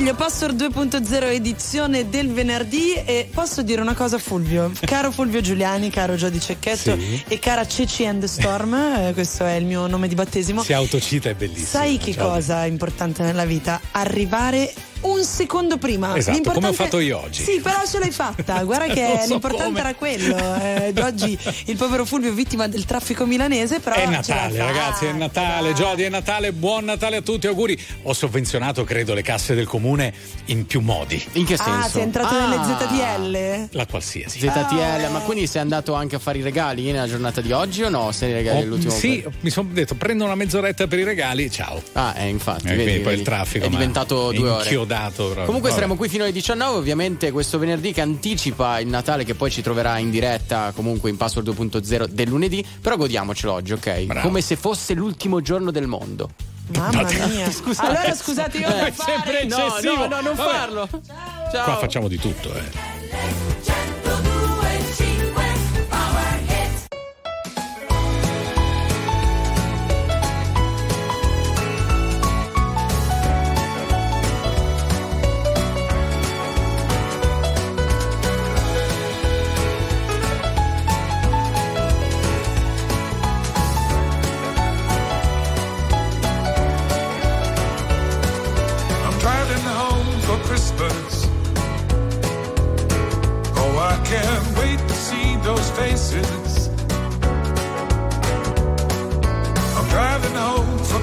meglio, Password 2.0 edizione del venerdì e posso dire una cosa a Fulvio, caro Fulvio Giuliani, caro Giodi Cecchetto Sì. e cara Ceci and Storm, eh, questo è il mio nome di battesimo. Si autocita, è bellissimo. Sai che Ciao. cosa è importante nella vita? Arrivare un secondo prima. Esatto, L'importante- come ho fatto io oggi. Sì, però ce l'hai fatta. Guarda che so l'importante come. era quello. Eh, oggi il povero Fulvio vittima del traffico milanese, però È Natale, ragazzi, è Natale, Jody, è Natale, buon Natale a tutti, auguri. Ho sovvenzionato, credo, le casse del comune in più modi. In che Ah, senso? sei entrato Ah, nelle ZTL? La qualsiasi. ZTL, ma quindi sei andato anche a fare i regali nella giornata di oggi o no? Sei i regali Ho- dell'ultimo sì, periodo? mi sono detto prendo una mezz'oretta per i regali, ciao. Ah, eh, infatti. E vedi, quindi poi vedi. il traffico è ma diventato due ore. Inchiodato proprio. Comunque Vabbè. saremo qui fino alle 19, ovviamente questo venerdì che anticipa il Natale che poi ci troverà in diretta comunque in Password 2.0 del lunedì, però godiamocelo oggi, ok? Bravo. Come se fosse l'ultimo giorno del mondo. Mamma mia. Scusate. Allora scusate, io Eh, È sempre fare. No, eccessivo. no, no, non Vabbè. farlo. Ciao. Qua facciamo di tutto, eh.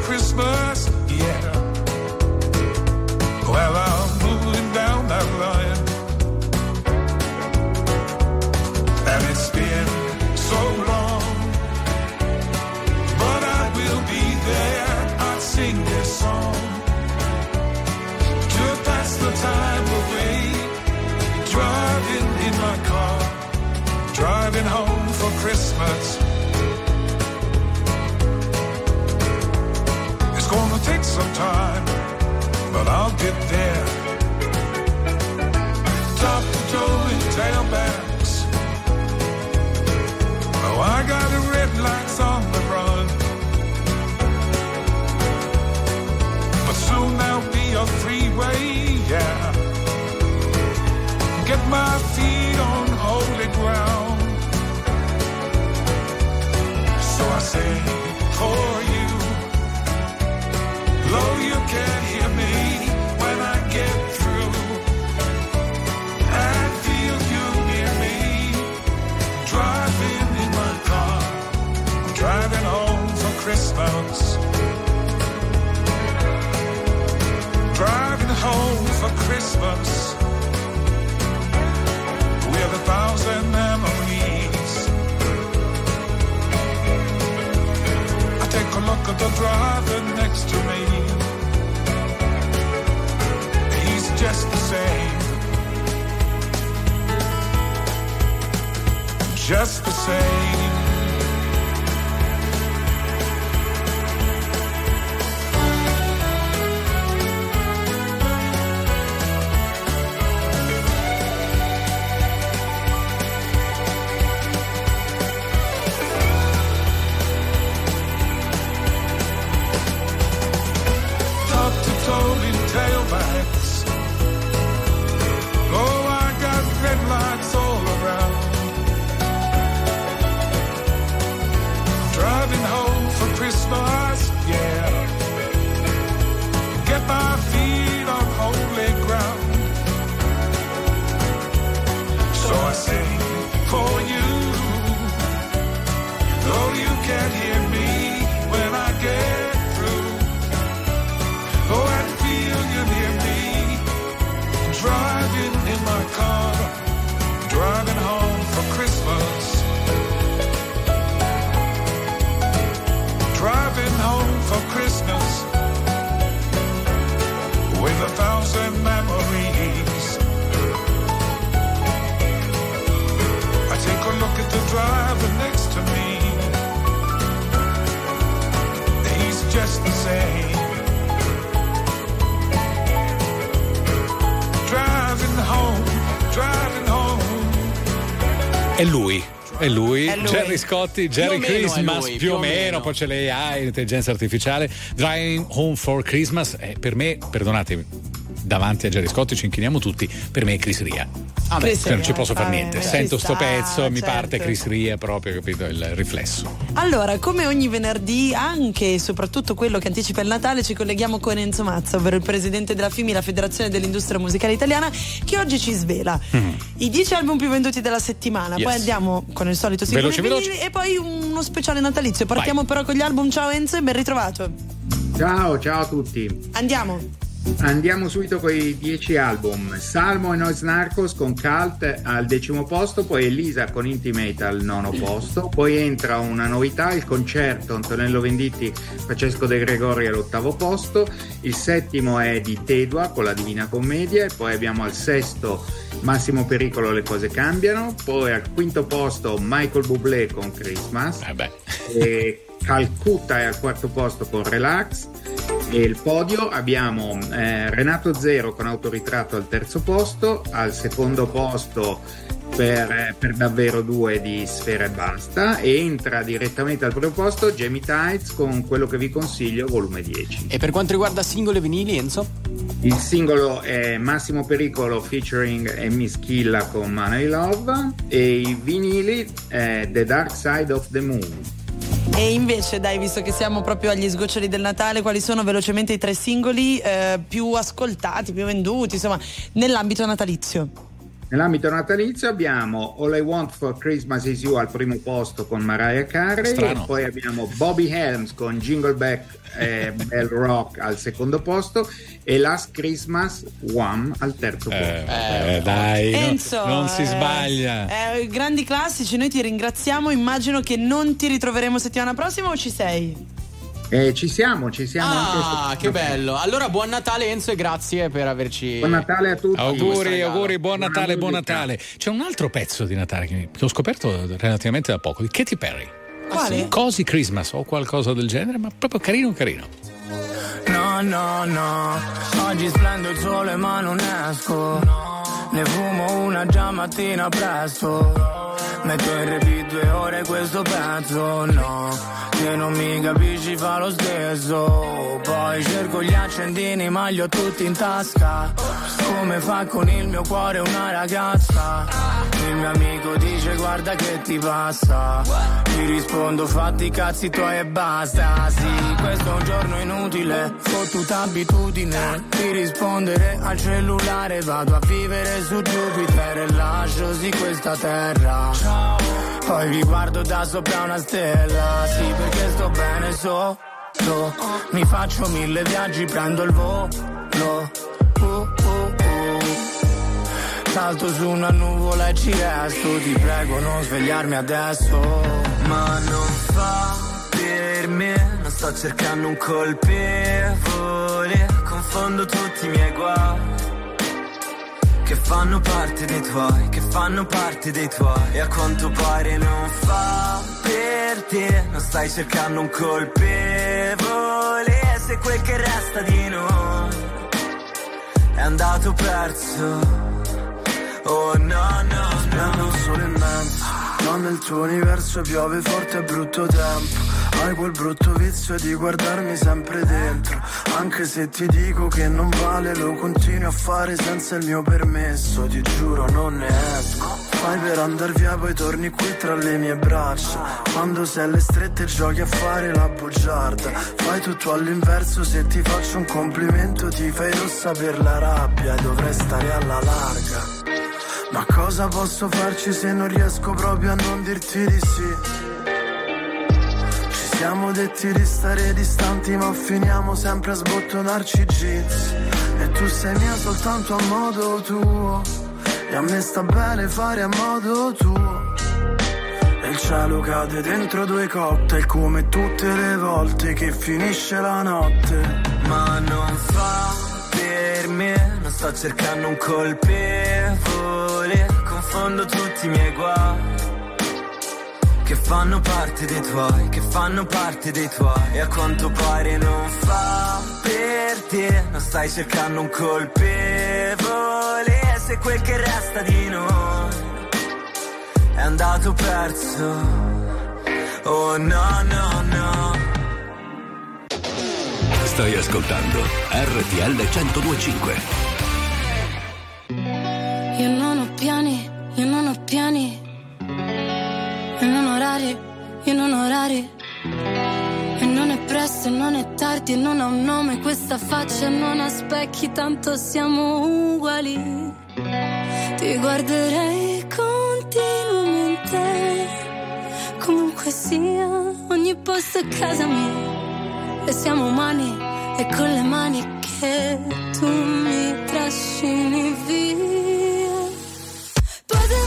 Christmas, yeah. Well, I'm moving down that line. And it's been so long. But I will be there. I'll sing this song to pass the time away. Driving in my car, driving home for Christmas. Take some time, but I'll get there. Top to toe in tailbacks. Oh, I got a red lights on the run. But soon there'll be a freeway, yeah. Get my feet on È lui, È lui. Jerry Scotti, Jerry Più Christmas, lui, più, o meno, meno. poi c'è l'AI, l'intelligenza artificiale, Driving Home for Christmas, eh, per me, perdonatemi, davanti a Gerry Scott ci inchiniamo tutti, per me è Chris Ria. Ah, beh, Cioè, non ci posso fare va niente. Sento ci sto sta, pezzo, mi certo. parte Chris Ria proprio, capito? Il riflesso. Allora, come ogni venerdì, anche e soprattutto quello che anticipa il Natale, ci colleghiamo con Enzo Mazza, ovvero il presidente della FIMI, la Federazione dell'Industria Musicale Italiana, che oggi ci svela i 10 album più venduti della settimana. Yes. Poi andiamo con il solito singolo e poi uno speciale natalizio. Partiamo però con gli album. Ciao Enzo e ben ritrovato. Ciao, ciao a tutti. Andiamo. Andiamo subito con i 10 album. Salmo e Noise Narcos con Cult al decimo posto, poi Elisa con Intimate al nono posto, poi entra una novità, il concerto Antonello Venditti, Francesco De Gregori all'ottavo posto, il settimo è di Tedua con la Divina Commedia e poi abbiamo al sesto Massimo Pericolo Le cose cambiano, poi al quinto posto Michael Bublé con Christmas. Eh e Calcutta è al quarto posto con Relax e il podio abbiamo eh, Renato Zero con autoritratto al terzo posto al secondo posto per, eh, per davvero due di Sfera e Basta e entra direttamente al primo posto Jamie Tights con quello che vi consiglio volume 10 E per quanto riguarda singoli e vinili, Enzo? il singolo è Massimo Pericolo featuring Miss Killa con Money Love e i vinili è The Dark Side of the Moon E invece, dai, visto che siamo proprio agli sgoccioli del Natale, quali sono velocemente i tre singoli eh, più ascoltati, più venduti, insomma, nell'ambito natalizio? Nell'ambito natalizio abbiamo All I Want for Christmas Is You al primo posto con Mariah Carey, Strano. e poi abbiamo Bobby Helms con Jingle Back e Bell Rock al secondo posto e Last Christmas One al terzo posto. Eh, vabbè, dai, no- Enzo, non si eh, sbaglia. eh, grandi classici, noi ti ringraziamo. Immagino che non ti ritroveremo settimana prossima o ci sei? E ci siamo, ci siamo Ah, anche che bello. Allora, buon Natale, Enzo, e grazie per averci. Buon Natale a tutti. Auguri, auguri, buon Natale, buon. Natale. C'è un altro pezzo di Natale che ho scoperto relativamente da poco, di Katy Perry. Quale? Cosi Christmas o qualcosa del genere, ma proprio carino, carino. No, no, no, oggi splende il sole ma non esco. Ne fumo una già mattina presto. Metto in repeat due ore questo pezzo, no. Se non mi capisci fa lo stesso. Poi cerco gli accendini ma li ho tutti in tasca. Come fa con il mio cuore una ragazza. Il mio amico dice guarda che ti passa. Ti rispondo fatti i cazzi tuoi e basta. Sì, questo è un giorno inutile, fottuta abitudine. Di rispondere al cellulare, vado a vivere su Jupiter e lascio sì questa terra. Poi vi guardo da sopra una stella, sì perché sto bene solo. Mi faccio mille viaggi, prendo il volo. Uh, uh, uh. Salto su una nuvola e ci resto Ti prego non svegliarmi adesso Ma non fa per me Non sto cercando un colpevole Confondo tutti i miei guai Che fanno parte dei tuoi Che fanno parte dei tuoi. E a quanto pare non fa per te Non stai cercando un colpevole. Se quel che resta di noi È andato perso Oh no no Splende il sole immenso. Ma nel tuo universo piove forte e brutto tempo. Hai quel brutto vizio di guardarmi sempre dentro. Anche se ti dico che non vale Lo continui a fare senza il mio permesso. Ti giuro non ne esco. Fai per andar via poi torni qui tra le mie braccia. Quando sei alle strette giochi a fare la bugiarda. Fai tutto all'inverso se ti faccio un complimento Ti fai rossa per la rabbia. Dovrei stare alla larga ma cosa posso farci se non riesco proprio a non dirti di sì? Ci siamo detti di stare distanti ma finiamo sempre a sbottonarci jeans. E tu sei mia soltanto a modo tuo. E a me sta bene fare a modo tuo. E il cielo cade dentro due cocktail come tutte le volte che finisce la notte. Ma non fa per me Non sto cercando un colpevole. Confondo tutti i miei guai. Che fanno parte dei tuoi Che fanno parte dei tuoi. E a quanto pare non fa per te. Non stai cercando un colpevole. Se quel che resta di noi È andato perso. Oh no no no Stai ascoltando RTL 1025. Io non ho piani, io non ho piani. E non ho orari, io non ho orari. E non è presto, non è tardi, non ho un nome questa faccia, non ha specchi, tanto siamo uguali. Ti guarderei continuamente, comunque sia, ogni posto è casa mia e siamo umani, e con le mani che tu mi trascini via. Potevo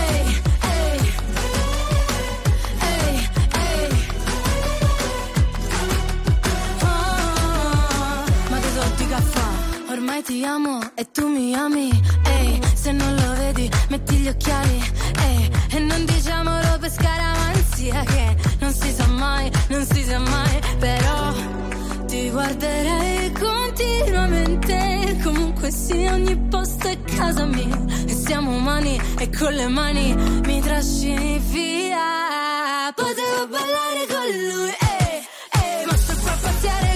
ehi, ehi. Ah, ma che so di caffè? Ormai ti amo e tu mi ami. Ehi, se non lo vedi, metti gli occhiali. Ehi, e non diciamolo per scaramanzia che non si sa mai, non si sa mai. Però ti guarderei continuamente. Comunque sia, ogni posto è casa mia. E siamo umani e con le mani mi trascini via. Potevo ballare con lui, ehi, ehi, ma sto qua a pazziare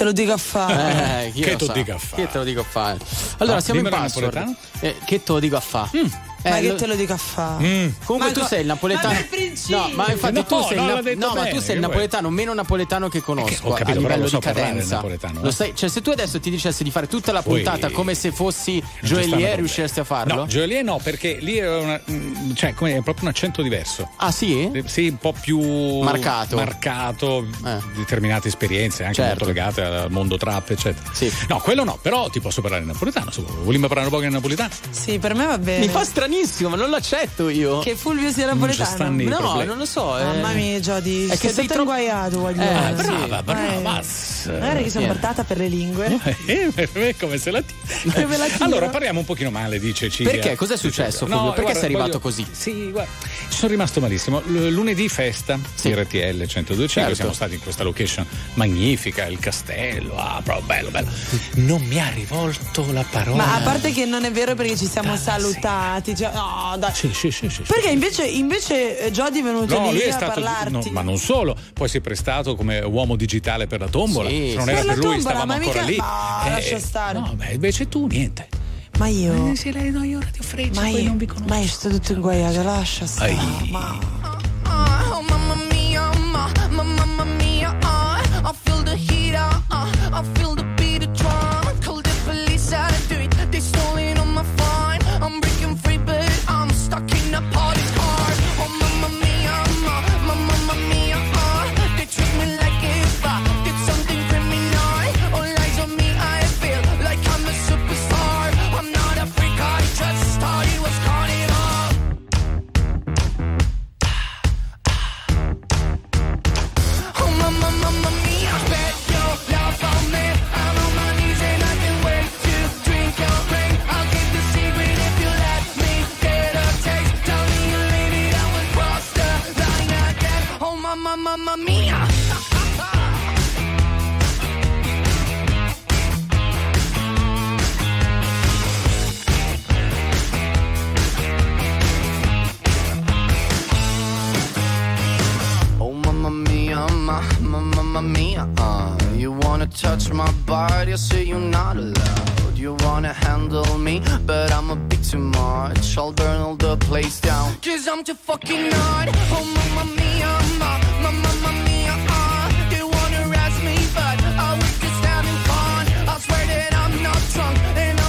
Te lo dico a fare? Eh, Che lo tu sa? dica a fare? Che te lo dico a fare? Allora, No, siamo in password. Eh, che te lo dico a fare? Ma Eh, che lo- te lo dico a fare? Mm. Comunque Ma tu co- sei il napoletano. ma. No, ma infatti No, tu sei il, l'ha detto no, ma bene, tu sei il che napoletano meno napoletano che conosco ho capito, a livello lo so di il cadenza. eh. stai- cioè, se tu adesso ti dicessi di fare tutta la puntata come se fossi Non ci stanno Joelie, problemi. riusciresti a farlo? No, Joelie no, perché lì è, una, mm, cioè, come, è proprio un accento diverso. Ah, sì? Eh, Sì, un po' più Marcato. marcato, Eh. determinate esperienze anche Certo. molto legate al mondo trap, eccetera. Sì. No, quello no, però ti posso parlare in napoletano. Vogliamo parlare un po' in napoletano? Sì, per me va bene. Mi fa stranissimo, ma non l'accetto io. Che Fulvio sia Non ci napoletano. stanno i no, problemi. non lo so. eh. Mamma mia, Jody, È che sei troppo- inguaiato, voglio Eh, brava, brava. Eh, Magari che sono Niente. portata per le lingue. Eh, per me come se la tira? Allora parliamo un pochino male di Cecilia. Perché? Cos'è successo, No, Fulvio? Perché guarda, sei arrivato voglio- così? Sì, guarda, ci sono rimasto malissimo. L- lunedì festa Sì. RTL 102.5, Certo. siamo stati in questa location magnifica, il castello, ah, proprio bello, bello. Non mi ha rivolto la parola. Ma a parte che non è vero perché ci siamo salutati. Cioè- no, dai. Sì, sì, sì, sì. Perché invece, invece eh, Jody è venuto No, lì lui è a stato. parlarti. no, ma non solo, poi si è prestato come uomo digitale per la tombola. Sì, Se non sì. era Per per lui, tombola, stavamo ancora mica- lì. ma lascia stare. No, beh, invece tu niente. Ma io. Eh, sì, lei no, io ora ti offreccio, Ma poi io, non vi conosco. ma io sto tutto inguaiato, lascia stare. Ai. Ma Oh, mamma mia, ma, ma, mamma mia, uh, I feel the heat, uh, I feel the touch my body, I say you're not allowed. You wanna handle me, but I'm a bit too much. I'll burn all the place down. Cause I'm too fucking hard. Oh, mamma mia, ma, ma, mamma mia, uh. They wanna arrest me, but I was just having fun. I swear that I'm not drunk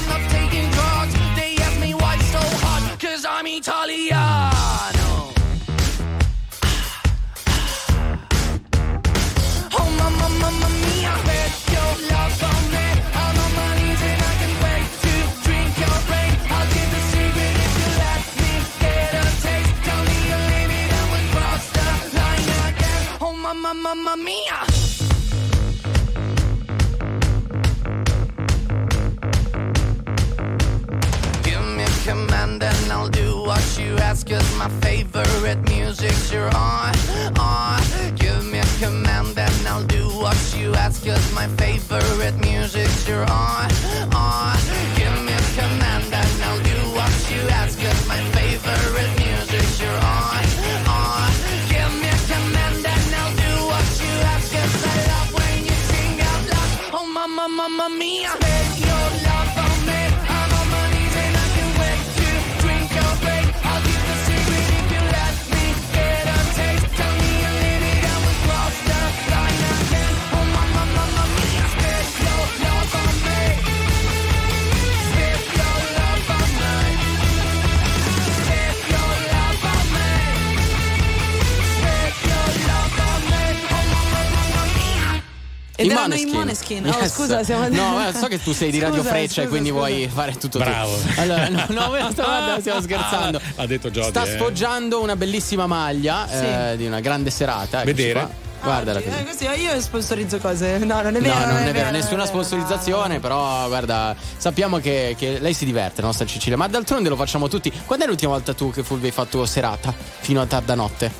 Måneskin. Oh, Yes. scusa, siamo No, eh, so che tu sei di Radio Scusa, Freccia e quindi scusa. vuoi fare tutto Bravo. tu. Allora, no, no, guarda, guarda, stiamo scherzando. Ah, ha detto Jody, Sta eh. sfoggiando una bellissima maglia Sì. eh, di una grande serata. Eccoci Vedere. qua. Guardala Eh, così. così io sponsorizzo cose. No, non è vero. No, non è vero, non nessuna è vero. sponsorizzazione, però guarda, sappiamo che, che lei si diverte, la nostra Cecilia, ma d'altronde lo facciamo tutti. Quando è l'ultima volta tu che Fulvio hai fatto serata fino a tarda notte?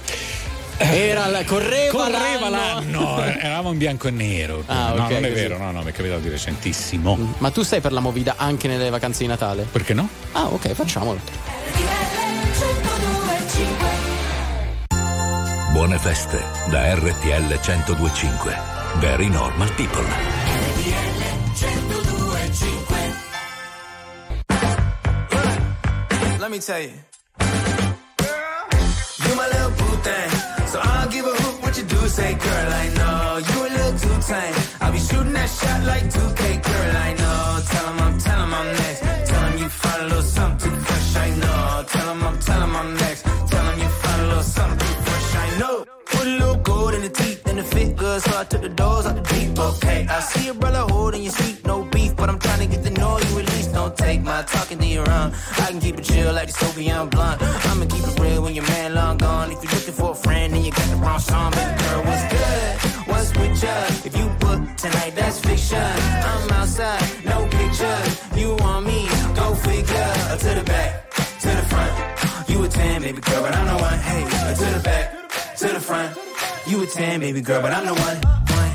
Era la, correva, Correva l'anno. l'anno, eravamo in bianco e nero. Ah, no, ok, non è così. vero, no, no, mi è capitato di recentissimo. Ma tu stai per la movida anche nelle vacanze di Natale? Perché no? Ah, ok, facciamolo. Buone feste da RTL 1025. Very normal people. Let me tell you. You my little boo thing. Say, girl. I know you a little too tame. I'll be shooting that shot like 2K, girl. I know. Tell 'em I'm, tell 'em I'm next. Tell 'em you find a little something fresh. I know. Tell 'em I'm, tell 'em I'm next. Tell 'em you find a little something fresh. I know. Put a little gold in the teeth and the fit good, so I took the doors out the deep. Okay, I see a brother holding your seat, no beef, but I'm trying to get the know you at least. Don't take my talking to your own. I can keep it chill like the Soviet blunt. You 10, baby girl, but I'm the one. one.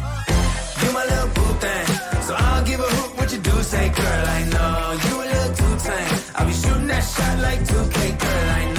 You my little boo thing. So I'll give a hoot what you do say, girl. I know you a little too tame. I'll be shooting that shot like 2K, girl. I know.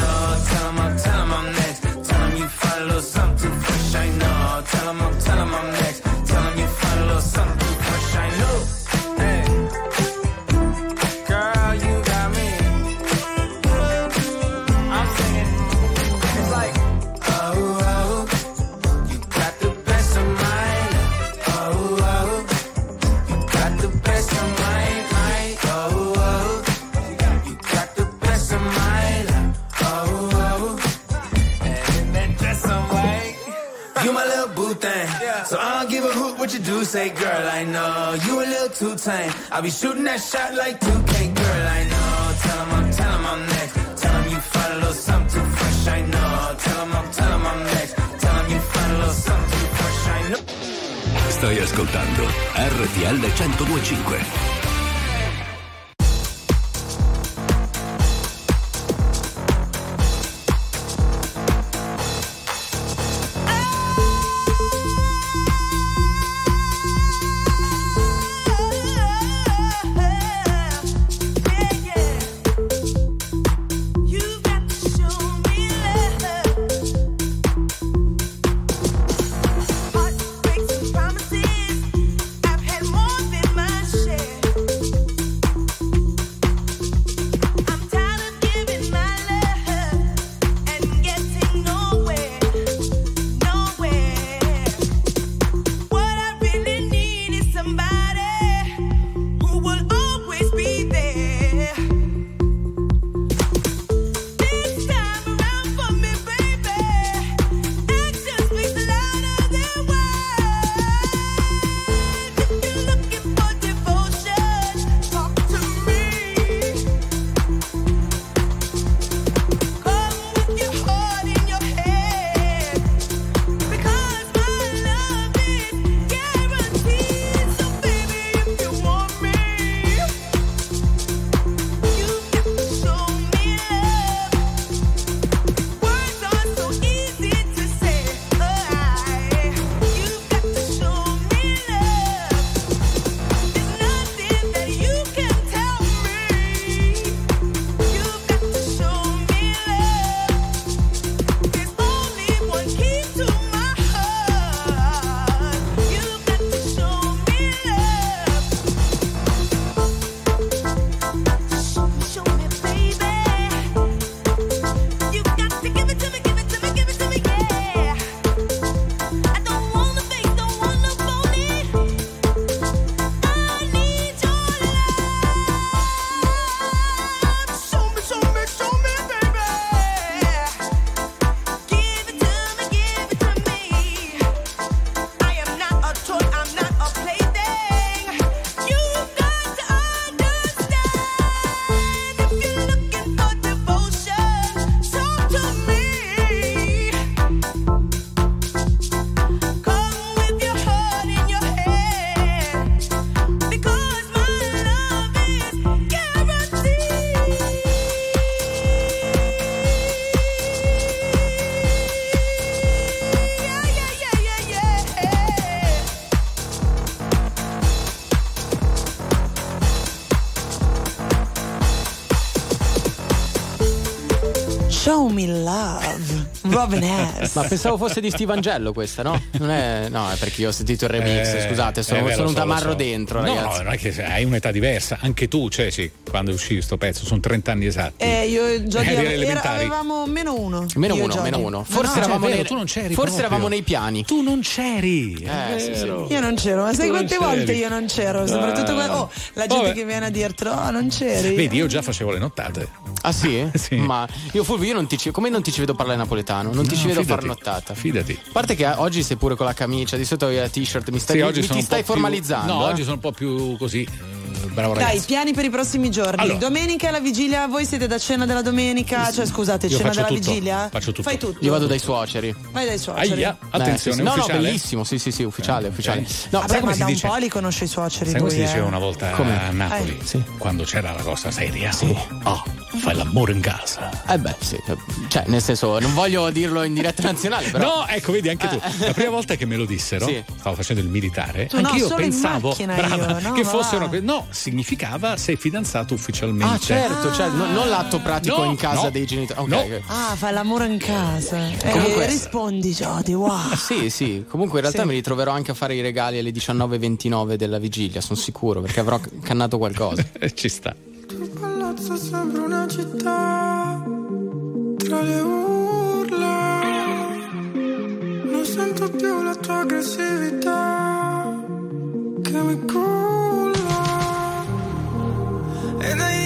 Too tame. I'll be shooting that shot like 2K, girl. I know. Tell 'em I'm, tell 'em I'm next. Tell 'em you find a little something too fresh. I know. Tell 'em I'm, tell 'em I'm next. Tell 'em you find a little something too fresh. I know. Stai ascoltando RTL 1025. Show me love. Robin S. Ma pensavo fosse di Steve Angello questa, no? Non è, no, è perché io ho sentito il remix. Eh, Scusate, eh, sono, beh, sono lo un so, tamarro so. dentro, No, ragazzi. non è che hai un'età diversa. Anche tu, Ceci, quando uscito questo pezzo, sono 30 anni esatti. Eh, io e Jody Eri era- avevamo meno uno. Meno Io uno, Jody. meno uno. No, Forse, no, eravamo, cioè, vero, nei, tu non c'eri forse eravamo nei piani. Tu non c'eri. Eh, sì, sì. Io non c'ero, ma sai quante volte c'eri. io non c'ero? Soprattutto Ah. que- oh, la gente Vabbè. che viene a dirtelo, oh, non c'eri. Vedi, io già facevo le nottate. Ah sì? Sì. Ma io Fulvio, io non ti ci, come non ti ci vedo parlare napoletano? Non ti No, ci vedo fidati, far nottata. Fidati. A parte che oggi sei pure con la camicia, di solito avevi la t-shirt, mi, stai, Sì, mi oggi ti stai po' più- formalizzando. No, eh? oggi sono un po' più così. Eh, Bravo Dai, ragazzi. piani per i prossimi giorni. Allora. domenica la vigilia, voi siete da cena della domenica, cioè scusate, Io cena della tutto, vigilia? faccio tutto. Fai tutto. Io vado dai suoceri. Vai dai suoceri. Aia, attenzione, Eh, sì, sì. No, no, bellissimo, sì, sì, sì, ufficiale, ufficiale. No, Vabbè, sai come ma si da un dice? po' li conosce i suoceri Sai come lui, si diceva eh. una volta Come? a Napoli? Eh. Sì. Quando c'era la cosa seria? Oh, fai l'amore in casa. Eh beh, sì. Cioè, nel senso, non voglio dirlo in diretta nazionale, però. No, ecco, vedi anche tu. La prima volta che me lo dissero, Sì. stavo facendo il militare, Tu no, anche io solo in pensavo macchina brava, io, no, che va. fosse una. Significava sei fidanzato ufficialmente. Ah, certo, cioè, no- non l'atto pratico No, in casa no, dei genitori. Ok, no. ok. Ah, fa l'amore in casa. Eh, Comunque- rispondi, Jody, wow. Sì, sì, comunque in realtà Sì. mi ritroverò anche a fare i regali alle 19.29 della vigilia, sono sicuro, perché avrò cannato qualcosa. Eh, Ci sta. Il palazzo sembra una città tra le urla. Non sento più la tua aggressività che mi culla. E da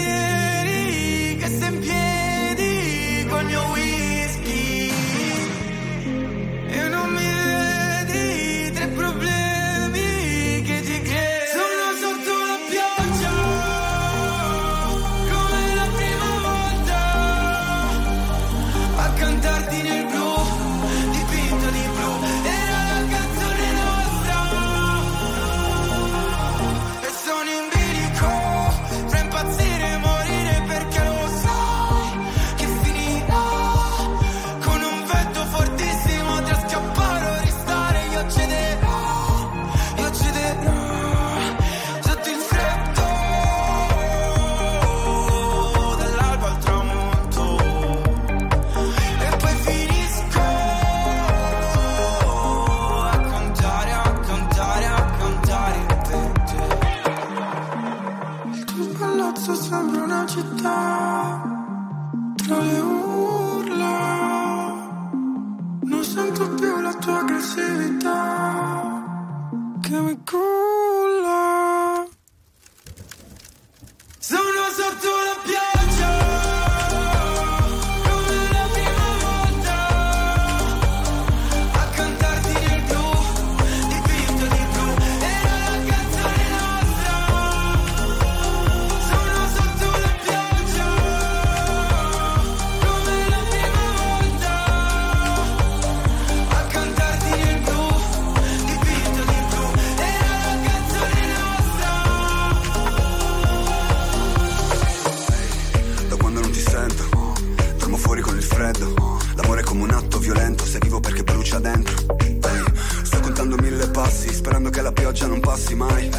passi mai.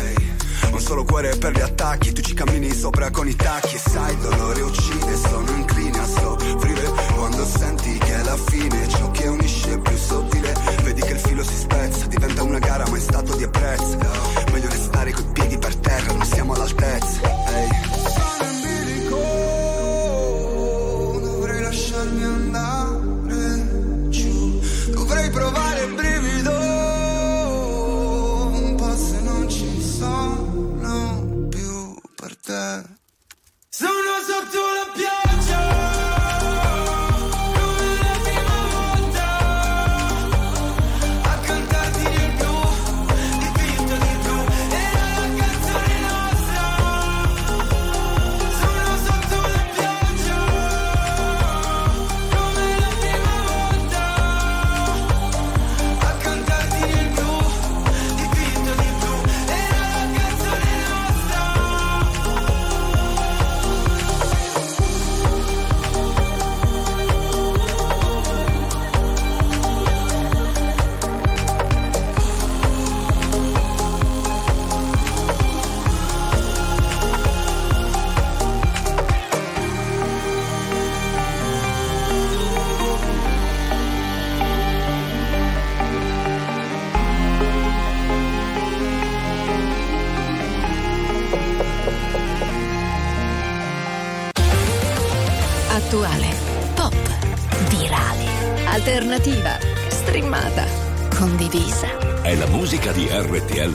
Un solo cuore per gli attacchi, tu ci cammini sopra con i tacchi. Sai, il dolore uccide, sono incline a soffrire. Quando senti che è la fine, ciò che unisce è più sottile. Vedi che il filo si spezza, diventa una gara, ma è stato di apprezzo. Meglio restare coi piedi per terra, non siamo all'altezza. Ehi.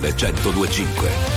RTL 1025.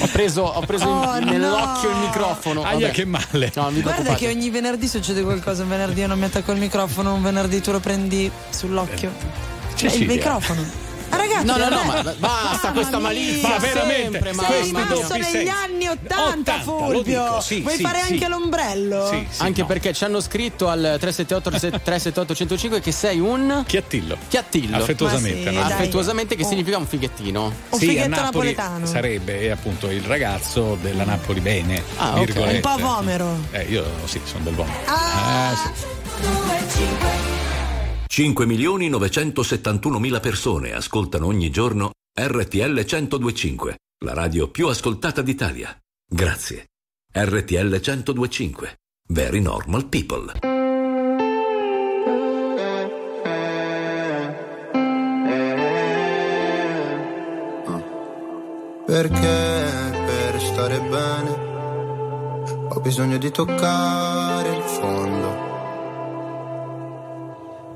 Ho preso, ho preso Oh, in- nell'occhio il microfono. Aia, Vabbè. che male. No, Guarda che ogni venerdì succede qualcosa. Un venerdì io non mi attacco il microfono, un venerdì tu lo prendi sull'occhio. Cioè, il Cecilia. microfono. Ma ragazzi, No, no, no, ma basta questa malizia. Ma veramente, sempre, mamma Sei rimasto negli anni 80, 80, lo Fulvio. sì, Vuoi sì, fare sì. anche l'ombrello? Sì, sì, Anche no. perché ci hanno scritto al 378 378 105 che sei un Chiattillo. chiattillo. Affettuosamente. Ma sì, no? Affettuosamente che Oh. significa un fighettino. Un fighetto Napoli napoletano. sarebbe eh, appunto il ragazzo della Napoli bene. Ah, ok. virgolette. Un po' vomero. Eh, io sì, sono del vomero. Ah, Eh, sì. 5 milioni 971 mila persone ascoltano ogni giorno RTL 1025, la radio più ascoltata d'Italia. Grazie. RTL 1025. Very normal people. Perché per stare bene ho bisogno di toccare il fondo.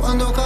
Quando cadevo giù.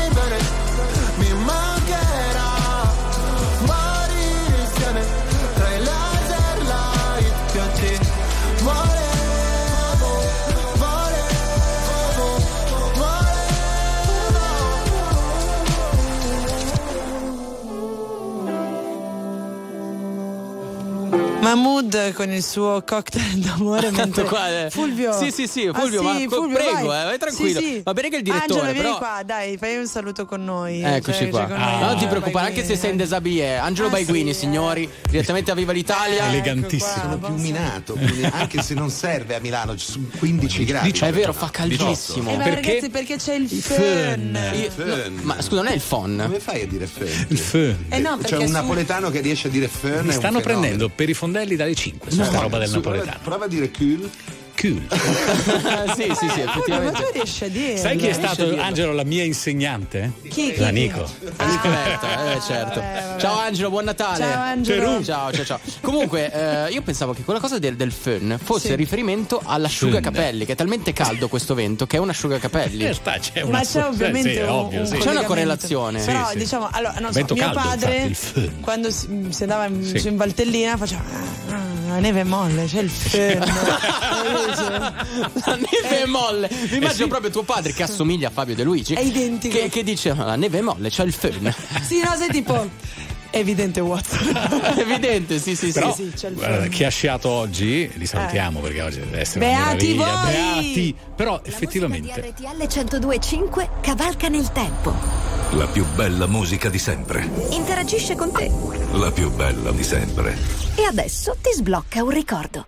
Mahmood con il suo cocktail d'amore mentre qua, eh. Fulvio Sì, sì, sì, Ah, Fulvio, ma co- prego, vai. eh, vai tranquillo. Sì, sì. Va bene che il direttore, Angelo, vieni però- qua, dai, fai un saluto con noi. Eccoci Cioè, qua. cioè, Ah, noi. non ti preoccupare, anche se sei in desabillé. Angelo Ah, Baiguini, sì, signori, direttamente a Viva l'Italia. Sono più minato, quindi anche se non serve a Milano, ci sono 15 gradi. È vero, fa caldissimo. Eh, ma ragazzi, perché c'è il fun. Ma scusa, non è il phon? Come fai a dire fun? Il fun. Eh no, C'è perché un napoletano che riesce a dire fun. Mi stanno prendendo per i fondelli dalle 5 su No, sta roba del su, napoletano. Prova a dire cool. Cool. sì, sì, sì, ma effettivamente. tu riesci a dire Sai chi è stato Angelo, la mia insegnante? Chi, chi, La chi? Nico. Aspetta, eh, certo. Ciao Angelo, buon Natale. Ciao, Angelo. Ciao, ciao, ciao. Comunque, eh, io pensavo che quella cosa del, del fun fosse Sì. riferimento all'asciugacapelli, che è talmente caldo questo vento che è un asciugacapelli. Eh, sta, c'è Ma una c'è ovviamente sì, un, ovvio, un sì. C'è una correlazione. Però diciamo, allora, non so, Vento mio caldo, padre quando si, si andava in, in Valtellina faceva "Ah, ah, la neve è molle, c'è il fun. La neve è molle. Mi immagino proprio tuo padre che assomiglia a Fabio De Luigi. È identico. Che, che dice: "Ma La neve è molle, c'è il fun. sì, no, sei tipo evidente Watson. Evidente, sì, sì, Però, sì. sì, c'è il guarda, chi ha sciato oggi, li salutiamo perché oggi deve essere Beati una meraviglia. voi! Beati! Però La effettivamente di RTL 1025 cavalca nel tempo. La più bella musica di sempre. Interagisce con te. La più bella di sempre. E adesso ti sblocca un ricordo.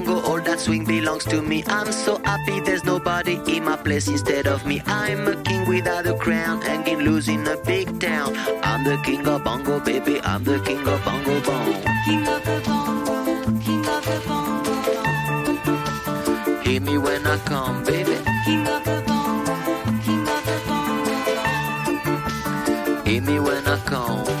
swing belongs to me. I'm so happy there's nobody in my place instead of me. I'm a king without a crown, hanging loose in a big town. I'm the king of bongo, baby. I'm the king of bongo bong. King of the bongo, king of the bongo, Hear me when I come, baby. king of the bongo, king of the bongo. Hear me when I come.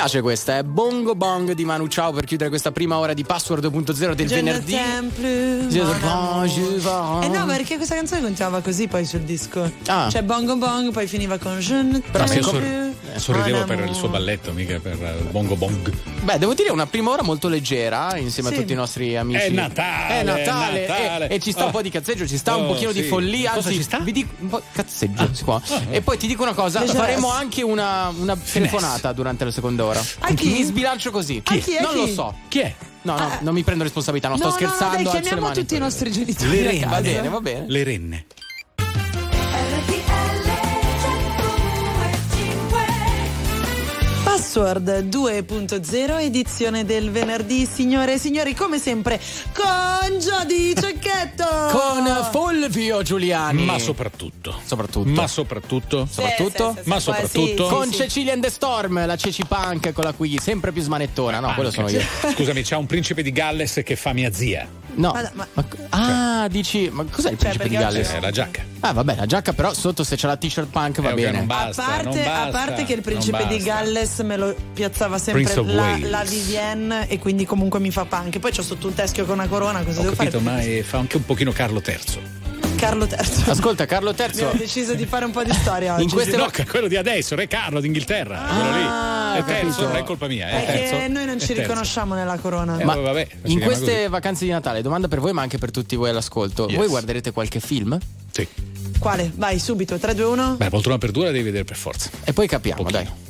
Piace questa? È Bongo Bong di Manu Ciao per chiudere questa prima ora di Password 2.0 del Je ne venerdì. vais. Eh no, perché questa canzone continuava così poi sul disco. Ah. Cioè bongo bong, poi finiva con je ne t'aime plus. Eh, sorridevo per il suo balletto, mica per eh, bongo bong. Beh, devo dire una prima ora molto leggera insieme Sì. a tutti i nostri amici. È Natale, È Natale, è Natale. E, e ci sta un po' di cazzeggio, ci sta un Oh, pochino di sì. follia. Cosa Anzi, ci sta? vi dico un po' cazzeggio si può. E poi ti dico una cosa: Leggerezza. faremo anche una, una telefonata durante la seconda ora. A chi? Mi sbilancio così. A chi? A Non chi? lo so. Chi è? No, no, non mi prendo responsabilità, non No, sto no, no, scherzando. dai, chiamiamo mani. tutti i nostri genitori. Le renne. Va bene, va bene. Le renne. Password 2.0 edizione del venerdì, signore e signori, come sempre con Jody Cecchetto. Con Fulvio Giuliani. Ma soprattutto. Soprattutto. Ma soprattutto. Soprattutto? Sì, sì, sì, Ma sì, soprattutto- sì, Con sì, sì. Cecilia and the Storm, la Ceci Punk con la qui sempre più smanettona. No, quello sono io. Scusami, c'è un principe di Galles che fa mia zia. No. Ma- ma- ah, dici, ma cos'è il Cioè, principe di Galles? Eh, la giacca. Ah, vabbè, la giacca, però sotto se c'è la t-shirt punk va Eh, bene. non A basta, parte, non basta, a parte che il principe di. Galles me lo piazzava sempre la, la Vivienne e quindi comunque mi fa punk. Poi c'ho sotto un teschio con una corona, cosa Ho devo capito, fare? ma è- fa anche un pochino Carlo III. Carlo III. Ascolta, Carlo Abbiamo III. deciso di fare un po' di storia oggi. In queste No, che quello di adesso, Re Carlo d'Inghilterra. Ah, quello lì. ho È terzo, capito. non è colpa mia. È Perché terzo. noi non È ci riconosciamo nella corona. Eh, Ma vabbè, in queste così. vacanze di Natale, domanda per voi, ma anche per tutti voi all'ascolto. Yes. Voi guarderete qualche film? Sì. Quale? Vai, subito. 3, 2, 1. Beh, poltrona per due la devi vedere per forza. E poi capiamo, Pochino. dai.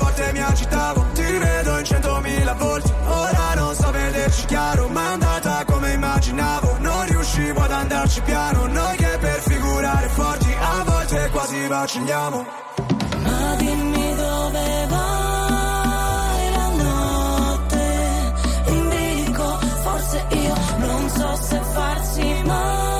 mi agitavo Ti vedo in centomila volti. Ora non so vederci chiaro Ma è andata come immaginavo. Non riuscivo ad andarci piano Noi che per figurare forti A volte quasi vacilliamo Ma dimmi dove vai la notte In bilico forse io Non so se farsi male.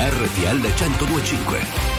RTL 1025.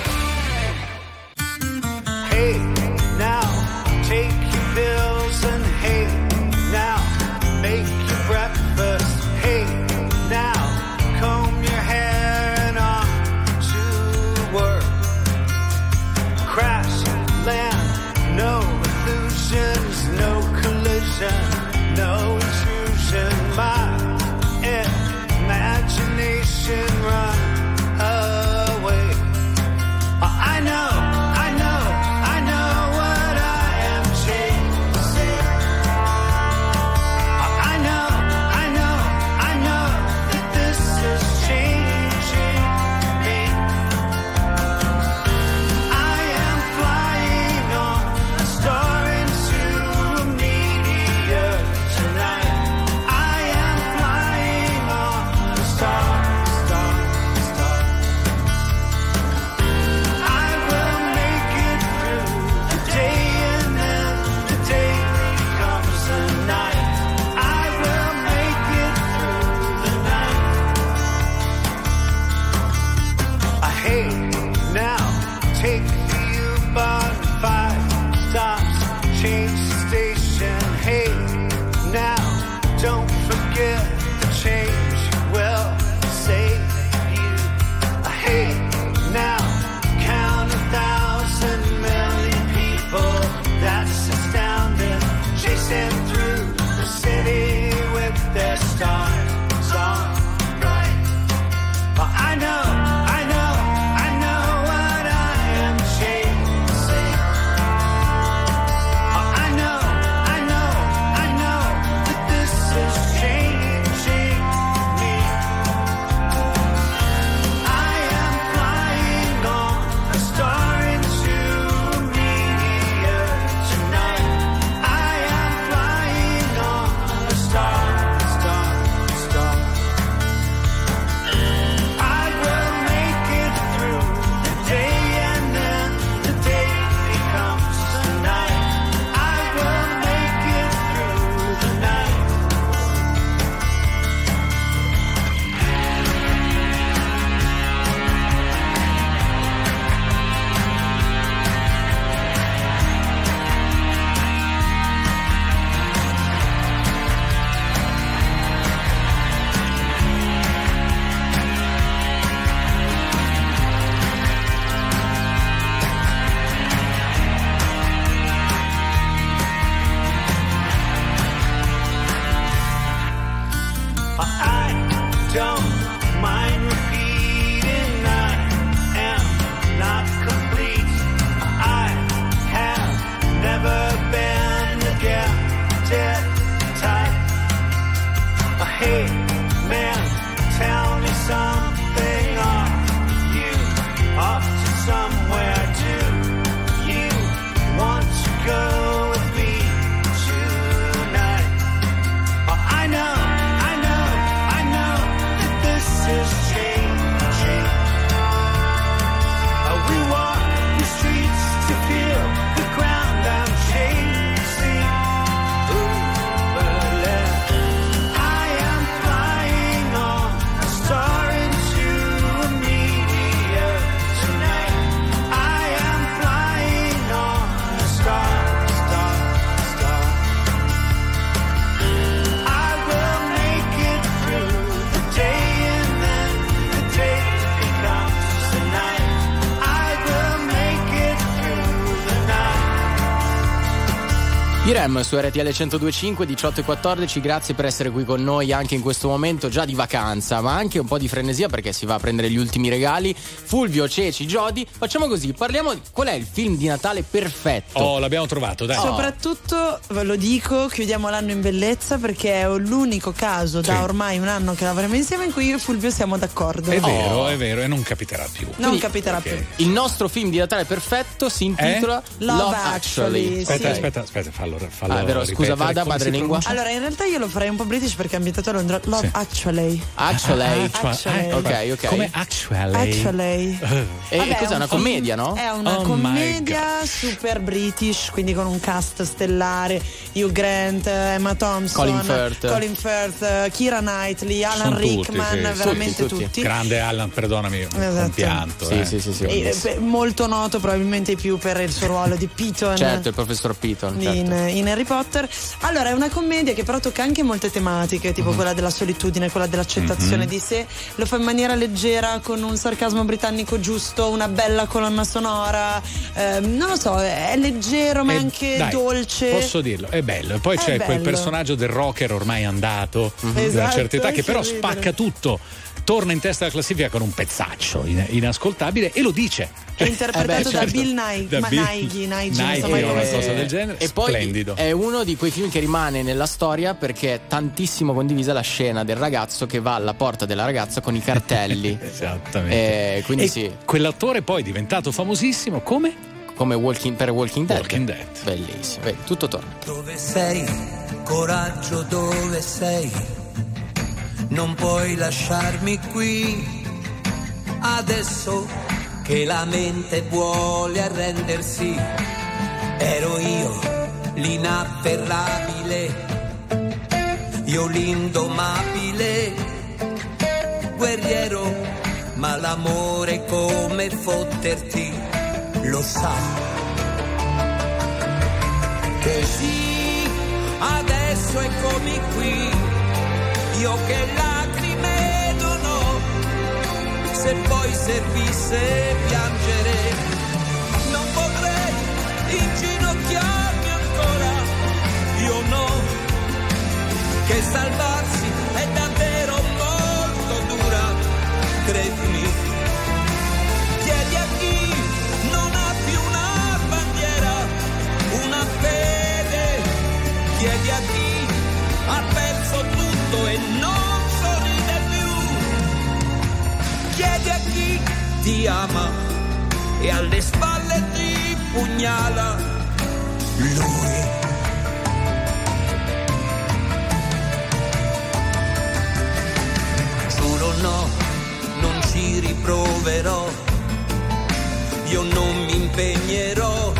Pirem su RTL 1025 18 e 14, grazie per essere qui con noi anche in questo momento già di vacanza, ma anche un po' di frenesia perché si va a prendere gli ultimi regali. Fulvio, Ceci, Jody, facciamo così, parliamo di qual è il film di Natale perfetto. Oh, l'abbiamo trovato, dai. Soprattutto, ve lo dico, chiudiamo l'anno in bellezza perché è l'unico caso da Sì. ormai un anno che lavoreremo insieme in cui io e Fulvio siamo d'accordo. È vero, Oh. è vero, e non capiterà più. Non Quindi- capiterà Ok. più. Il nostro film di Natale perfetto si intitola Love Actually, Aspetta, sì. aspetta, aspetta, fallo, fallo Ah, vero, scusa, vada, pronuncia? Allora, in realtà io lo farei un po' british perché è ambientato a Londra. Love Sì. Actually. Actually. Actually. Ok, ok. Come actually. Actually. E Vabbè, cos'è un una commedia, no? È una Oh commedia super british, quindi con un cast stellare, Hugh Grant, Emma Thompson, Colin Firth. Colin Firth, eh, Kira Knightley, Alan Sono tutti, Rickman, sì, veramente tutti, tutti. tutti. Grande Alan, perdonami, un Esatto. compianto. Sì, eh. sì, sì, sì. E, eh, beh, molto noto probabilmente più per il suo ruolo di Piton. Certo, il professor Piton. certo. in, in Harry Potter. Allora, è una commedia che però tocca anche molte tematiche, tipo quella della solitudine, quella dell'accettazione Mhm. di sé. Lo fa in maniera leggera, con un sarcasmo britannico giusto, una bella colonna sonora. ehm, non lo so, è leggero ma E- anche dai, dolce. Posso dirlo, è bello. E poi È c'è quel bello. personaggio del rocker ormai andato, di una Esatto, certa età, che però spacca tutto. Torna in testa alla classifica con un pezzaccio in- inascoltabile e lo dice. È interpretato Eh beh, da certo. Bill Da ma Bill- Nighy, Nighy, Nighy una cosa del genere. E poi Splendido. è uno di quei film che rimane nella storia perché è tantissimo condivisa la scena del ragazzo che va alla porta della ragazza con i cartelli. Esattamente. Eh, quindi e sì, quell'attore poi è diventato famosissimo come? come Walking, per Walking Dead. Walking Dead. Bellissimo, tutto torna. Dove sei? Coraggio, dove sei? Non puoi lasciarmi qui. Adesso che la mente vuole arrendersi, ero io l'inafferrabile, io l'indomabile, guerriero, ma l'amore come fotterti, lo sa. Così adesso eccomi qui, io che lacrime non ho, se poi servisse piangere, non potrei inginocchiarmi ancora, io no, che salvarsi è davvero molto dura, credimi. Ti ama e alle spalle ti pugnala lui. Giuro no, non ci riproverò, io non mi impegnerò,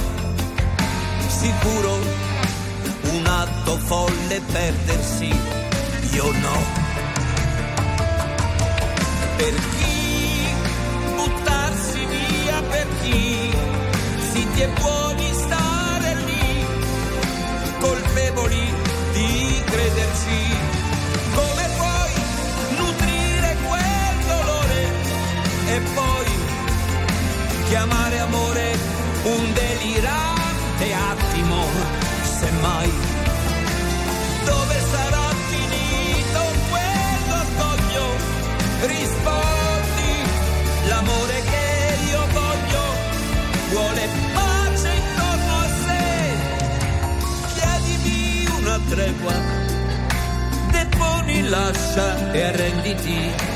sicuro un atto folle perdersi, io no. Per e buoni stare lì, colpevoli di crederci. Come puoi nutrire quel dolore e poi chiamare amore un delirante attimo, semmai. Tregua, deponi, lascia e arrenditi.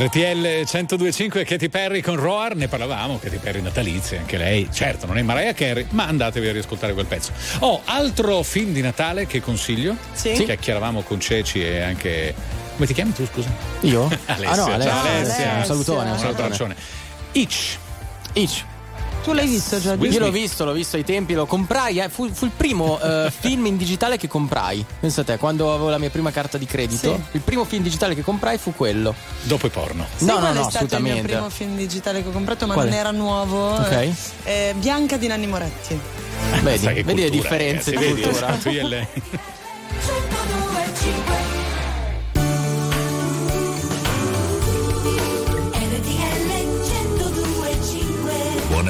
RTL 1025 Katy Perry con Roar, ne parlavamo, Katy Perry natalizia, anche lei, certo non è Mariah Carey, ma andatevi a riascoltare quel pezzo. Oh, altro film di Natale che consiglio? Sì. Chiacchieravamo con Ceci e anche... Come ti chiami tu scusa? Io? Alessia. Ah no, Ciao, Alessia. Alessia. Un salutone, un salutone. abbraccione. Itch. Itch. Tu l'hai visto già? Io l'ho visto, l'ho visto ai tempi, lo comprai, eh, fu, fu il primo eh, film in digitale che comprai. Pensa te, quando avevo la mia prima carta di credito, Sì. il primo film digitale che comprai fu quello. Dopo i porno. Sai no, no, qual no, stato il mio assolutamente. primo film digitale che ho comprato, ma Quale? non era nuovo. Ok. Eh, Bianca di Nanni Moretti. Vedi, vedi le cultura, differenze ragazzi, di vedi, cultura. esatto, io e lei.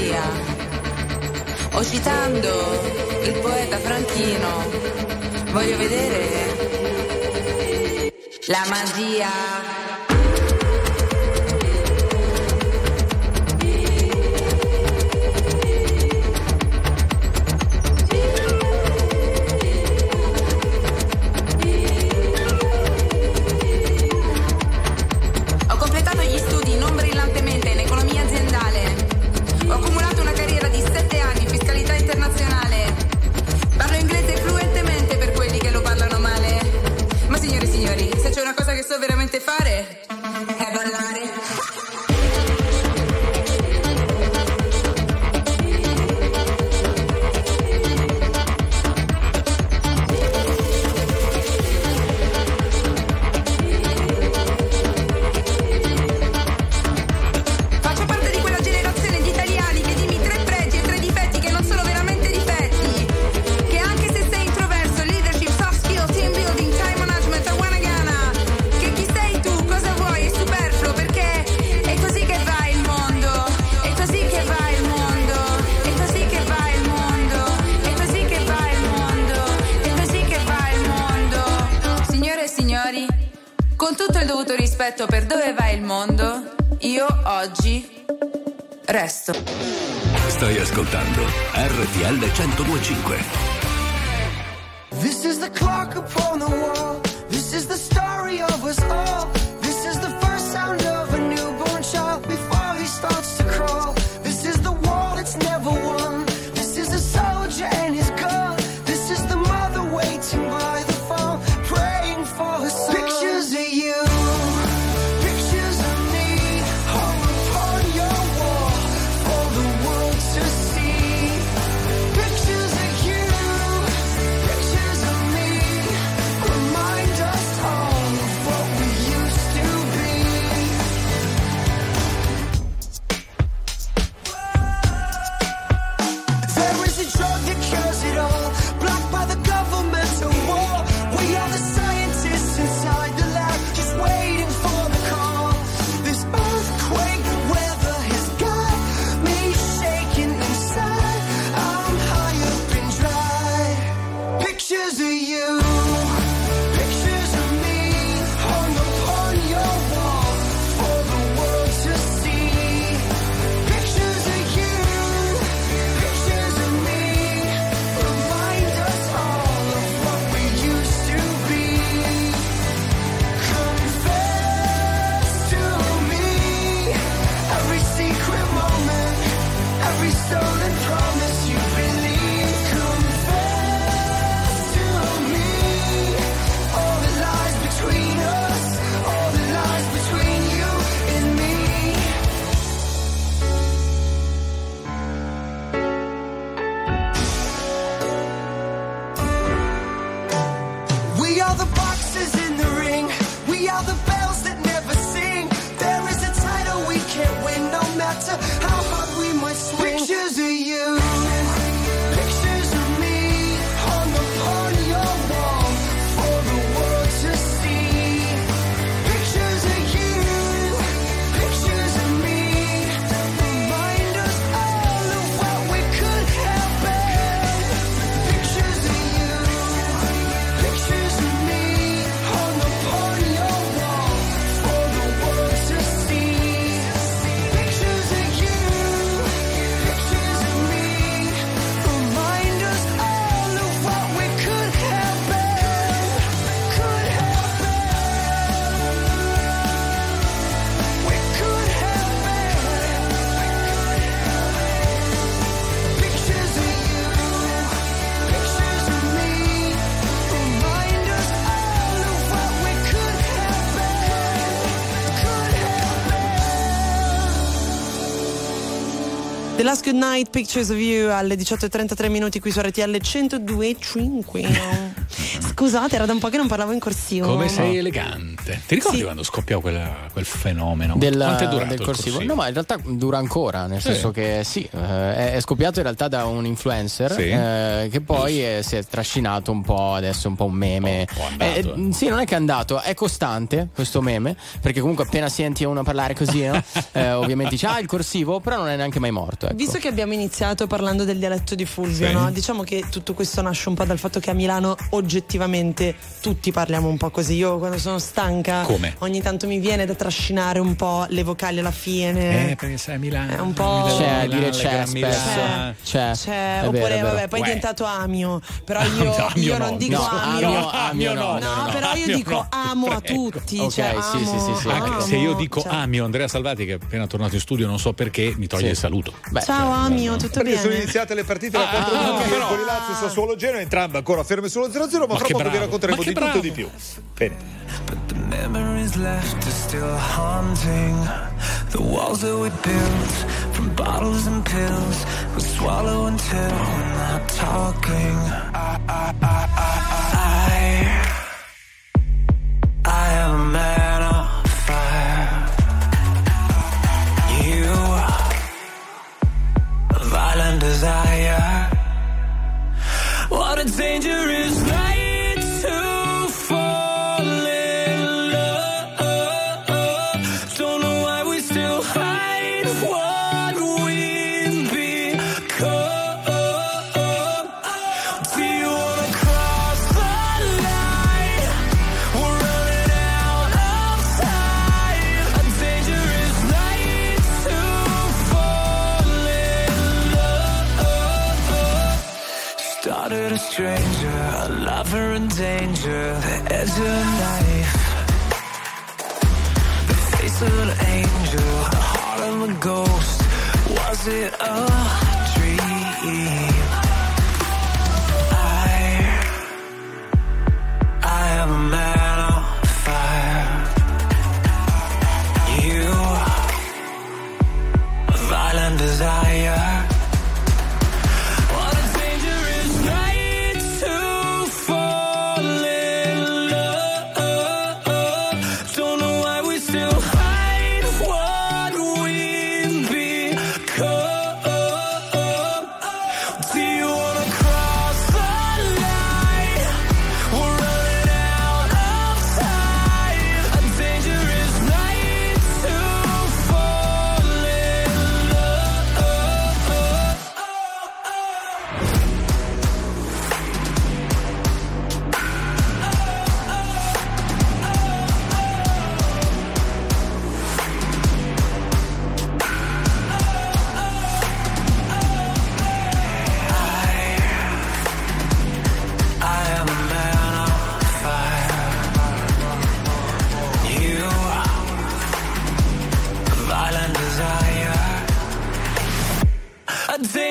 Fantasia. O citando il poeta Franchino, voglio vedere la magia. Fare, rispetto per dove va il mondo, io oggi resto. Stai ascoltando RTL 1025. This is the clock upon the wall. This is the story of us all. Last Good Night, Pictures of You alle 18.33 minuti qui su RTL 102.5. Scusate, era da un po' che non parlavo in corsivo. Come sei elegante. Ti ricordi Sì. quando scoppiò quella- quel fenomeno? del, Quanto è durato del il corsivo. No, ma in realtà dura ancora, nel Sì. senso che sì, eh, è, è scoppiato in realtà da un influencer Sì. eh, che poi eh, si è trascinato un po', adesso è un po' un meme. andato, Eh, eh, sì, non è che è andato, è costante questo meme, perché comunque appena senti uno parlare così, no? Eh, ovviamente dice ah il corsivo, però non è neanche mai morto. ecco. Visto che abbiamo iniziato parlando del dialetto di Fulvio, Sì. no? diciamo che tutto questo nasce un po' dal fatto che a Milano oggettivamente tutti parliamo un po' così. Io quando sono stanca Come? ogni tanto mi viene da trascinare un po' le vocali alla fine. Eh, perché sai a Milano. È un po'. C'è, Milano, dire c'è. C'è. C'è, È oppure vabbè, poi è diventato Amio. Però io, Amio io no, non dico no, Amio. Amio- Amio no, No, no, no, però io dico no, amo a tutti. Ok, cioè, sì, sì, amo, sì, sì. Anche se io dico cioè. Amio, Andrea Salvati, che è appena tornato in studio, non so perché, mi toglie Sì. il saluto. Beh, Ciao Amio, tutto Perché sono bene? iniziate le partite da Ah, 4 ah, Lazio, Sassuolo Genoa, entrambe ancora ferme sullo 0-0, ma, Ma fra che poco vi racconteremo di tutto e di più. Bene. Memories left are still haunting the walls that we built from bottles and pills. We swallow until we're not talking. I, I, I, I, I, I am a man of fire. You, violent desire. What a dangerous night danger, the edge of a knife. The face of an angel, the heart of a ghost. Was it a dream?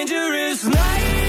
dangerous night.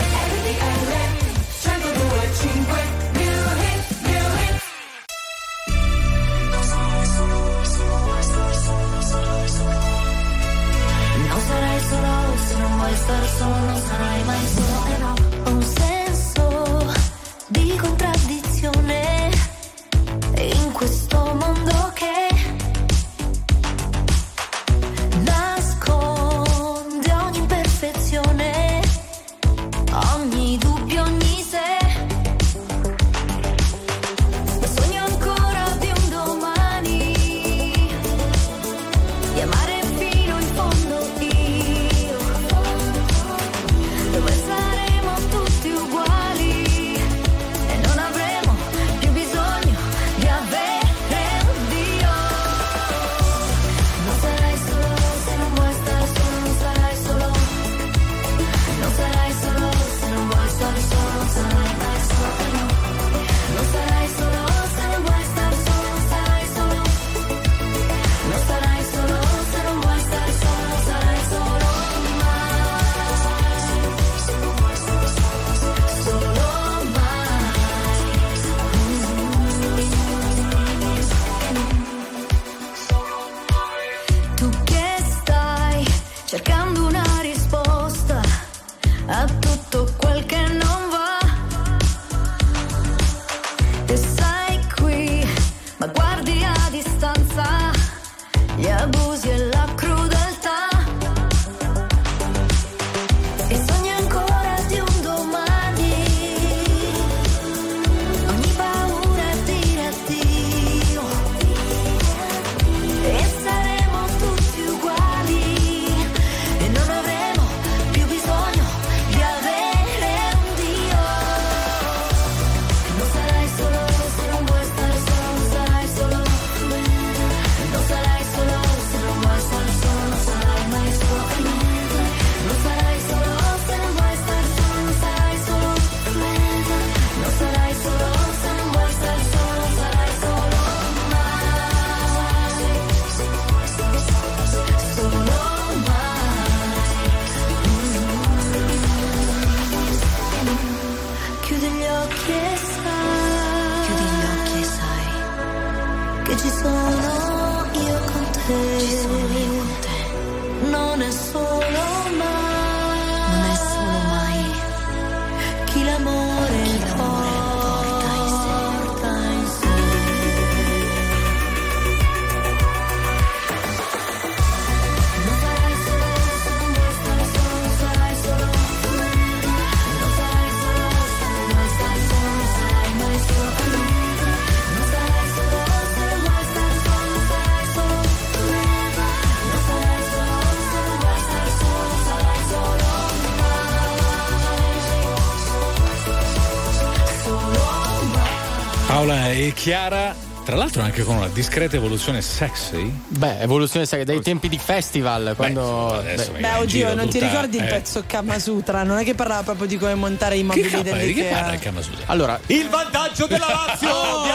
l'altro anche con una discreta evoluzione sexy. Beh, evoluzione sexy dai tempi di festival. Quando... Beh, beh. beh oddio, non tutta... ti ricordi il eh. pezzo Kamasutra? Non è che parlava proprio di come montare i mobili dell'Ikea. Di che? Allora, il vantaggio della Lazio! oh,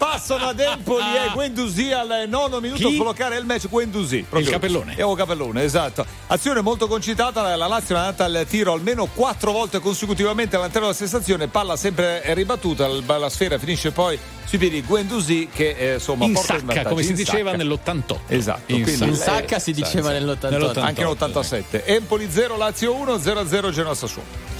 Passano ad Empoli e Guendouzi al nono minuto Chi? a bloccare il match Guendouzi. Il capellone. E capellone, esatto. Azione molto concitata, la Lazio è andata al tiro almeno quattro volte consecutivamente all'interno della sensazione, palla sempre ribattuta, la sfera finisce poi sui piedi Guendouzi che eh, insomma in porta sacca, in come si diceva nell'88 esatto in, quindi, in sacca si diceva nell'88 anche nell'87 Empoli 0 Lazio 1 0-0 Genoa Sassuolo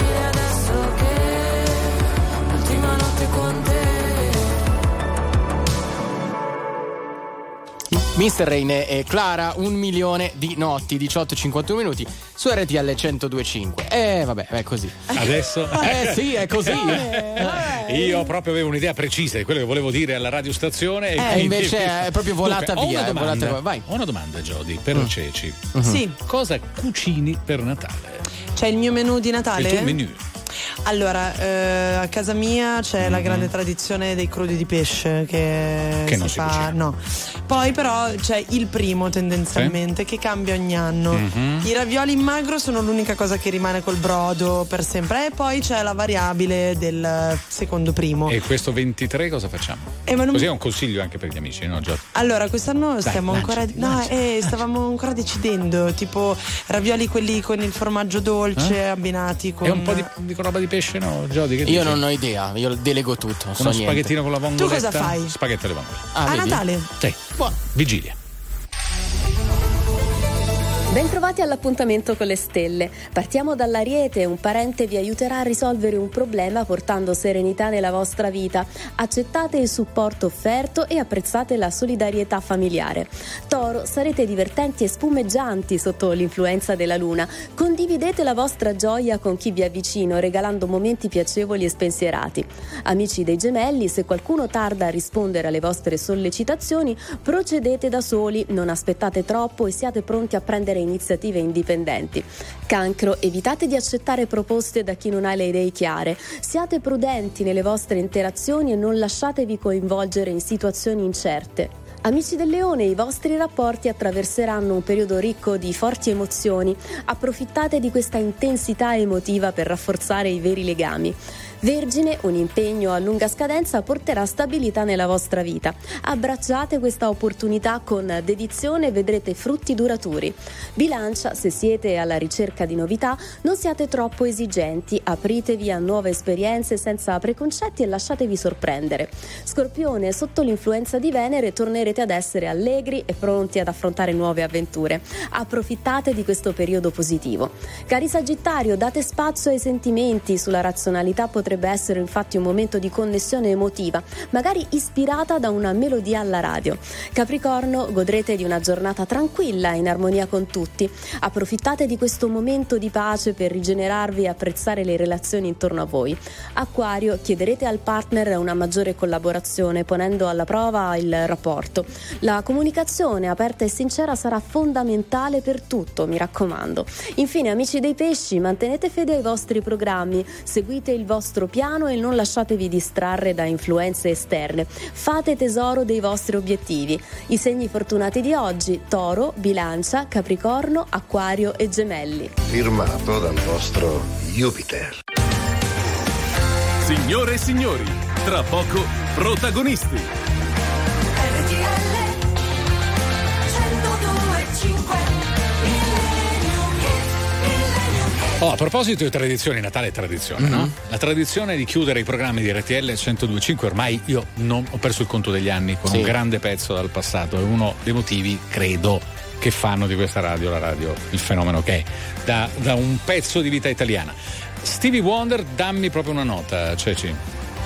difficile adesso che l'ultima notte con te. Mr. Rain e Clara, un milione di notti, 18-51 minuti su RTL 1025. Eh, vabbè, è così. Adesso? Eh sì, è così. Io proprio avevo un'idea precisa di quello che volevo dire alla radiostazione. Eh, quindi- invece è proprio volata Dunque, ho via, Una è domanda, volata- vai. Ho una domanda, Jody, per Mm. Ceci. Sì. Cosa cucini per Natale? C'è il mio menù di Natale? Il tuo menù? Allora, eh, a casa mia c'è la grande tradizione dei crudi di pesce che, Che non si fa. cucina. No. Poi però c'è il primo tendenzialmente che cambia ogni anno. Mhm. I ravioli in magro sono l'unica cosa che rimane col brodo per sempre. E poi c'è la variabile del secondo primo. E questo 23 cosa facciamo? Eh, non- Così è un consiglio anche per gli amici, no Jody? Allora, quest'anno Dai, stiamo lanciati, ancora. No, eh, stavamo ancora decidendo. Tipo ravioli quelli con il formaggio dolce abbinati con. E un po' di, di roba di pesce, no, Jody? Che Io dici? non ho idea, io delego tutto. Non so Uno niente. spaghettino con la vongoletta? Tu cosa fai? Spaghetti alle vongole. Ah, a vedi? Natale? Sì. Vigilia. Bentrovati all'appuntamento con le stelle. Partiamo dall'Ariete, un parente vi aiuterà a risolvere un problema portando serenità nella vostra vita. Accettate il supporto offerto e apprezzate la solidarietà familiare. Toro, sarete divertenti e spumeggianti sotto l'influenza della luna. Condividete la vostra gioia con chi vi è vicino, regalando momenti piacevoli e spensierati. Amici dei gemelli, se qualcuno tarda a rispondere alle vostre sollecitazioni, procedete da soli, non aspettate troppo e siate pronti a prendere iniziative indipendenti. Cancro, evitate di accettare proposte da chi non ha le idee chiare. Siate prudenti nelle vostre interazioni e non lasciatevi coinvolgere in situazioni incerte. Amici del leone, i vostri rapporti attraverseranno un periodo ricco di forti emozioni. Approfittate di questa intensità emotiva per rafforzare i veri legami. Vergine, un impegno a lunga scadenza porterà stabilità nella vostra vita. Abbracciate questa opportunità con dedizione e vedrete frutti duraturi. Bilancia, se siete alla ricerca di novità, non siate troppo esigenti, apritevi a nuove esperienze senza preconcetti e lasciatevi sorprendere. Scorpione, sotto l'influenza di Venere tornerete ad essere allegri e pronti ad affrontare nuove avventure. Approfittate di questo periodo positivo. Cari Sagittario, date spazio ai sentimenti, sulla razionalità potrebbe essere infatti un momento di connessione emotiva, magari ispirata da una melodia alla radio. Capricorno, godrete di una giornata tranquilla, in armonia con tutti. Approfittate di questo momento di pace per rigenerarvi e apprezzare le relazioni intorno a voi. Acquario, chiederete al partner una maggiore collaborazione, ponendo alla prova il rapporto. La comunicazione aperta e sincera sarà fondamentale per tutto, mi raccomando. Infine, amici dei pesci, mantenete fede ai vostri programmi, seguite il vostro piano e non lasciatevi distrarre da influenze esterne. Fate tesoro dei vostri obiettivi. I segni fortunati di oggi: Toro, Bilancia, Capricorno, Acquario e Gemelli. Firmato dal vostro Jupiter. Signore e signori, tra poco protagonisti. Oh, a proposito di tradizioni, Natale è tradizione, Mhm. no? La tradizione di chiudere i programmi di RTL 1025 ormai io non ho perso il conto degli anni con Sì. un grande pezzo dal passato, è uno dei motivi, credo, che fanno di questa radio la radio il fenomeno che è, da, da un pezzo di vita italiana. Stevie Wonder, dammi proprio una nota, Ceci.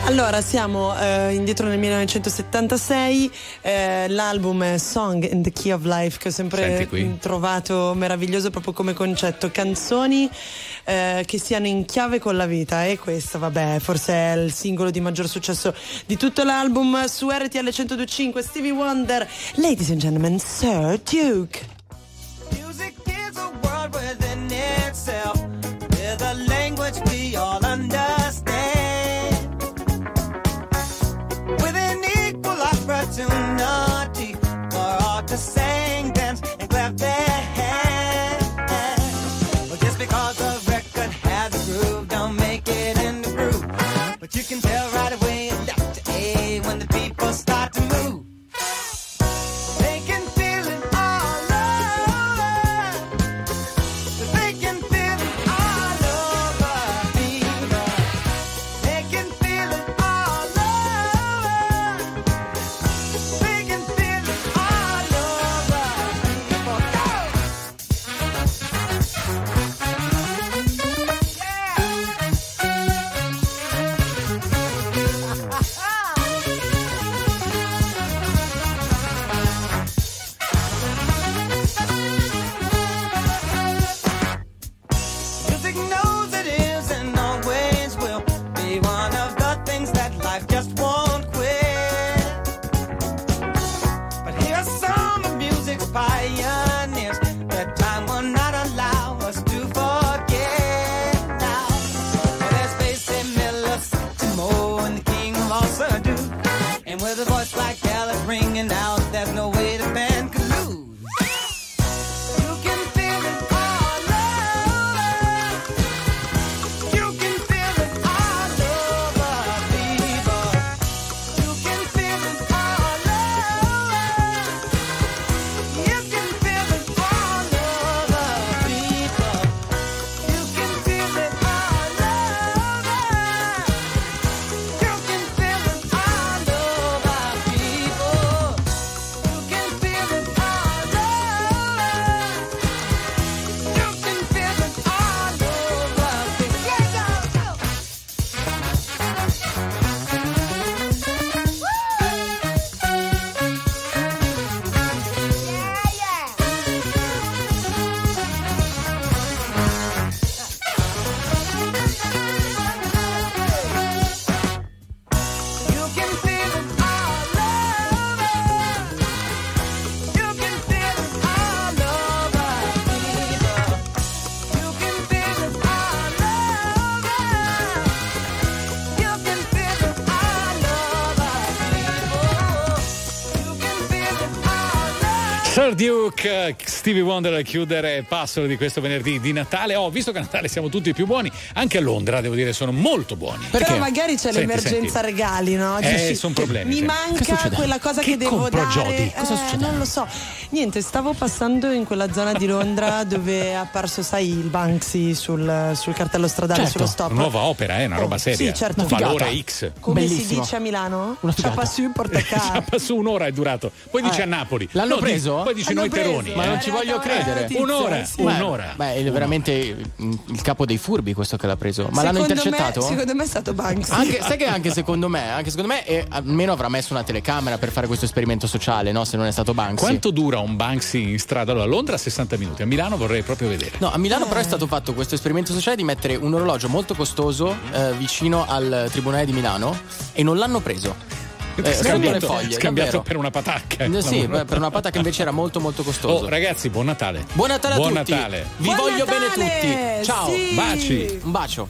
Allora, siamo eh, indietro nel 1976, eh, l'album Song in the Key of Life che ho sempre trovato meraviglioso proprio come concetto, canzoni eh, che siano in chiave con la vita e questo vabbè forse è il singolo di maggior successo di tutto l'album su RTL 1025 Stevie Wonder, Ladies and Gentlemen, Sir Duke. Music is a world within itself, ringing out, there's no Duke, Stevie Wonder a chiudere Passero di questo venerdì di Natale. Ho visto che a Natale siamo tutti più buoni, anche a Londra devo dire sono molto buoni. Però magari c'è Senti, l'emergenza senti. regali, no? Eh, Dici, son problemi, Mi sì. Che manca quella cosa che, Che devo dare. Jody? Cosa Eh, succede? Non lo so. Niente, stavo passando in quella zona di Londra dove è apparso, sai, il Banksy sul, sul cartello stradale, Certo, sullo stop. una nuova opera, è una roba seria. Sì, certo. Un valore X. Come si dice a Milano? Ciappa su, porta a casa. Ciappa su un'ora è durato. Poi dice Eh, a Napoli. L'hanno No, preso? Poi dice L'hanno noi preso. teroni. Ma eh. non ci voglio credere. Un'ora, Beh, un'ora. Beh, è veramente mm, il capo dei furbi questo che l'ha preso. Ma l'hanno intercettato? secondo me è stato Banksy. Anche, sai che anche secondo me, anche secondo me eh, almeno avrà messo una telecamera per fare questo esperimento sociale, no? Se non è stato Banksy. Quanto dura un Banksy in strada? Allora, a Londra 60 minuti, a Milano vorrei proprio vedere. No, a Milano però è stato fatto questo esperimento sociale di mettere un orologio molto costoso eh, vicino al Tribunale di Milano e non l'hanno preso. Eh, le Scambiato, foglie, scambiato davvero. per una patacca. Eh, Sì, beh, per una pata che invece era molto molto costoso. Oh, ragazzi, buon Natale. Buon Natale a buon tutti. Natale. Vi Buon voglio Natale, bene tutti. Ciao. sì. Baci. Un bacio.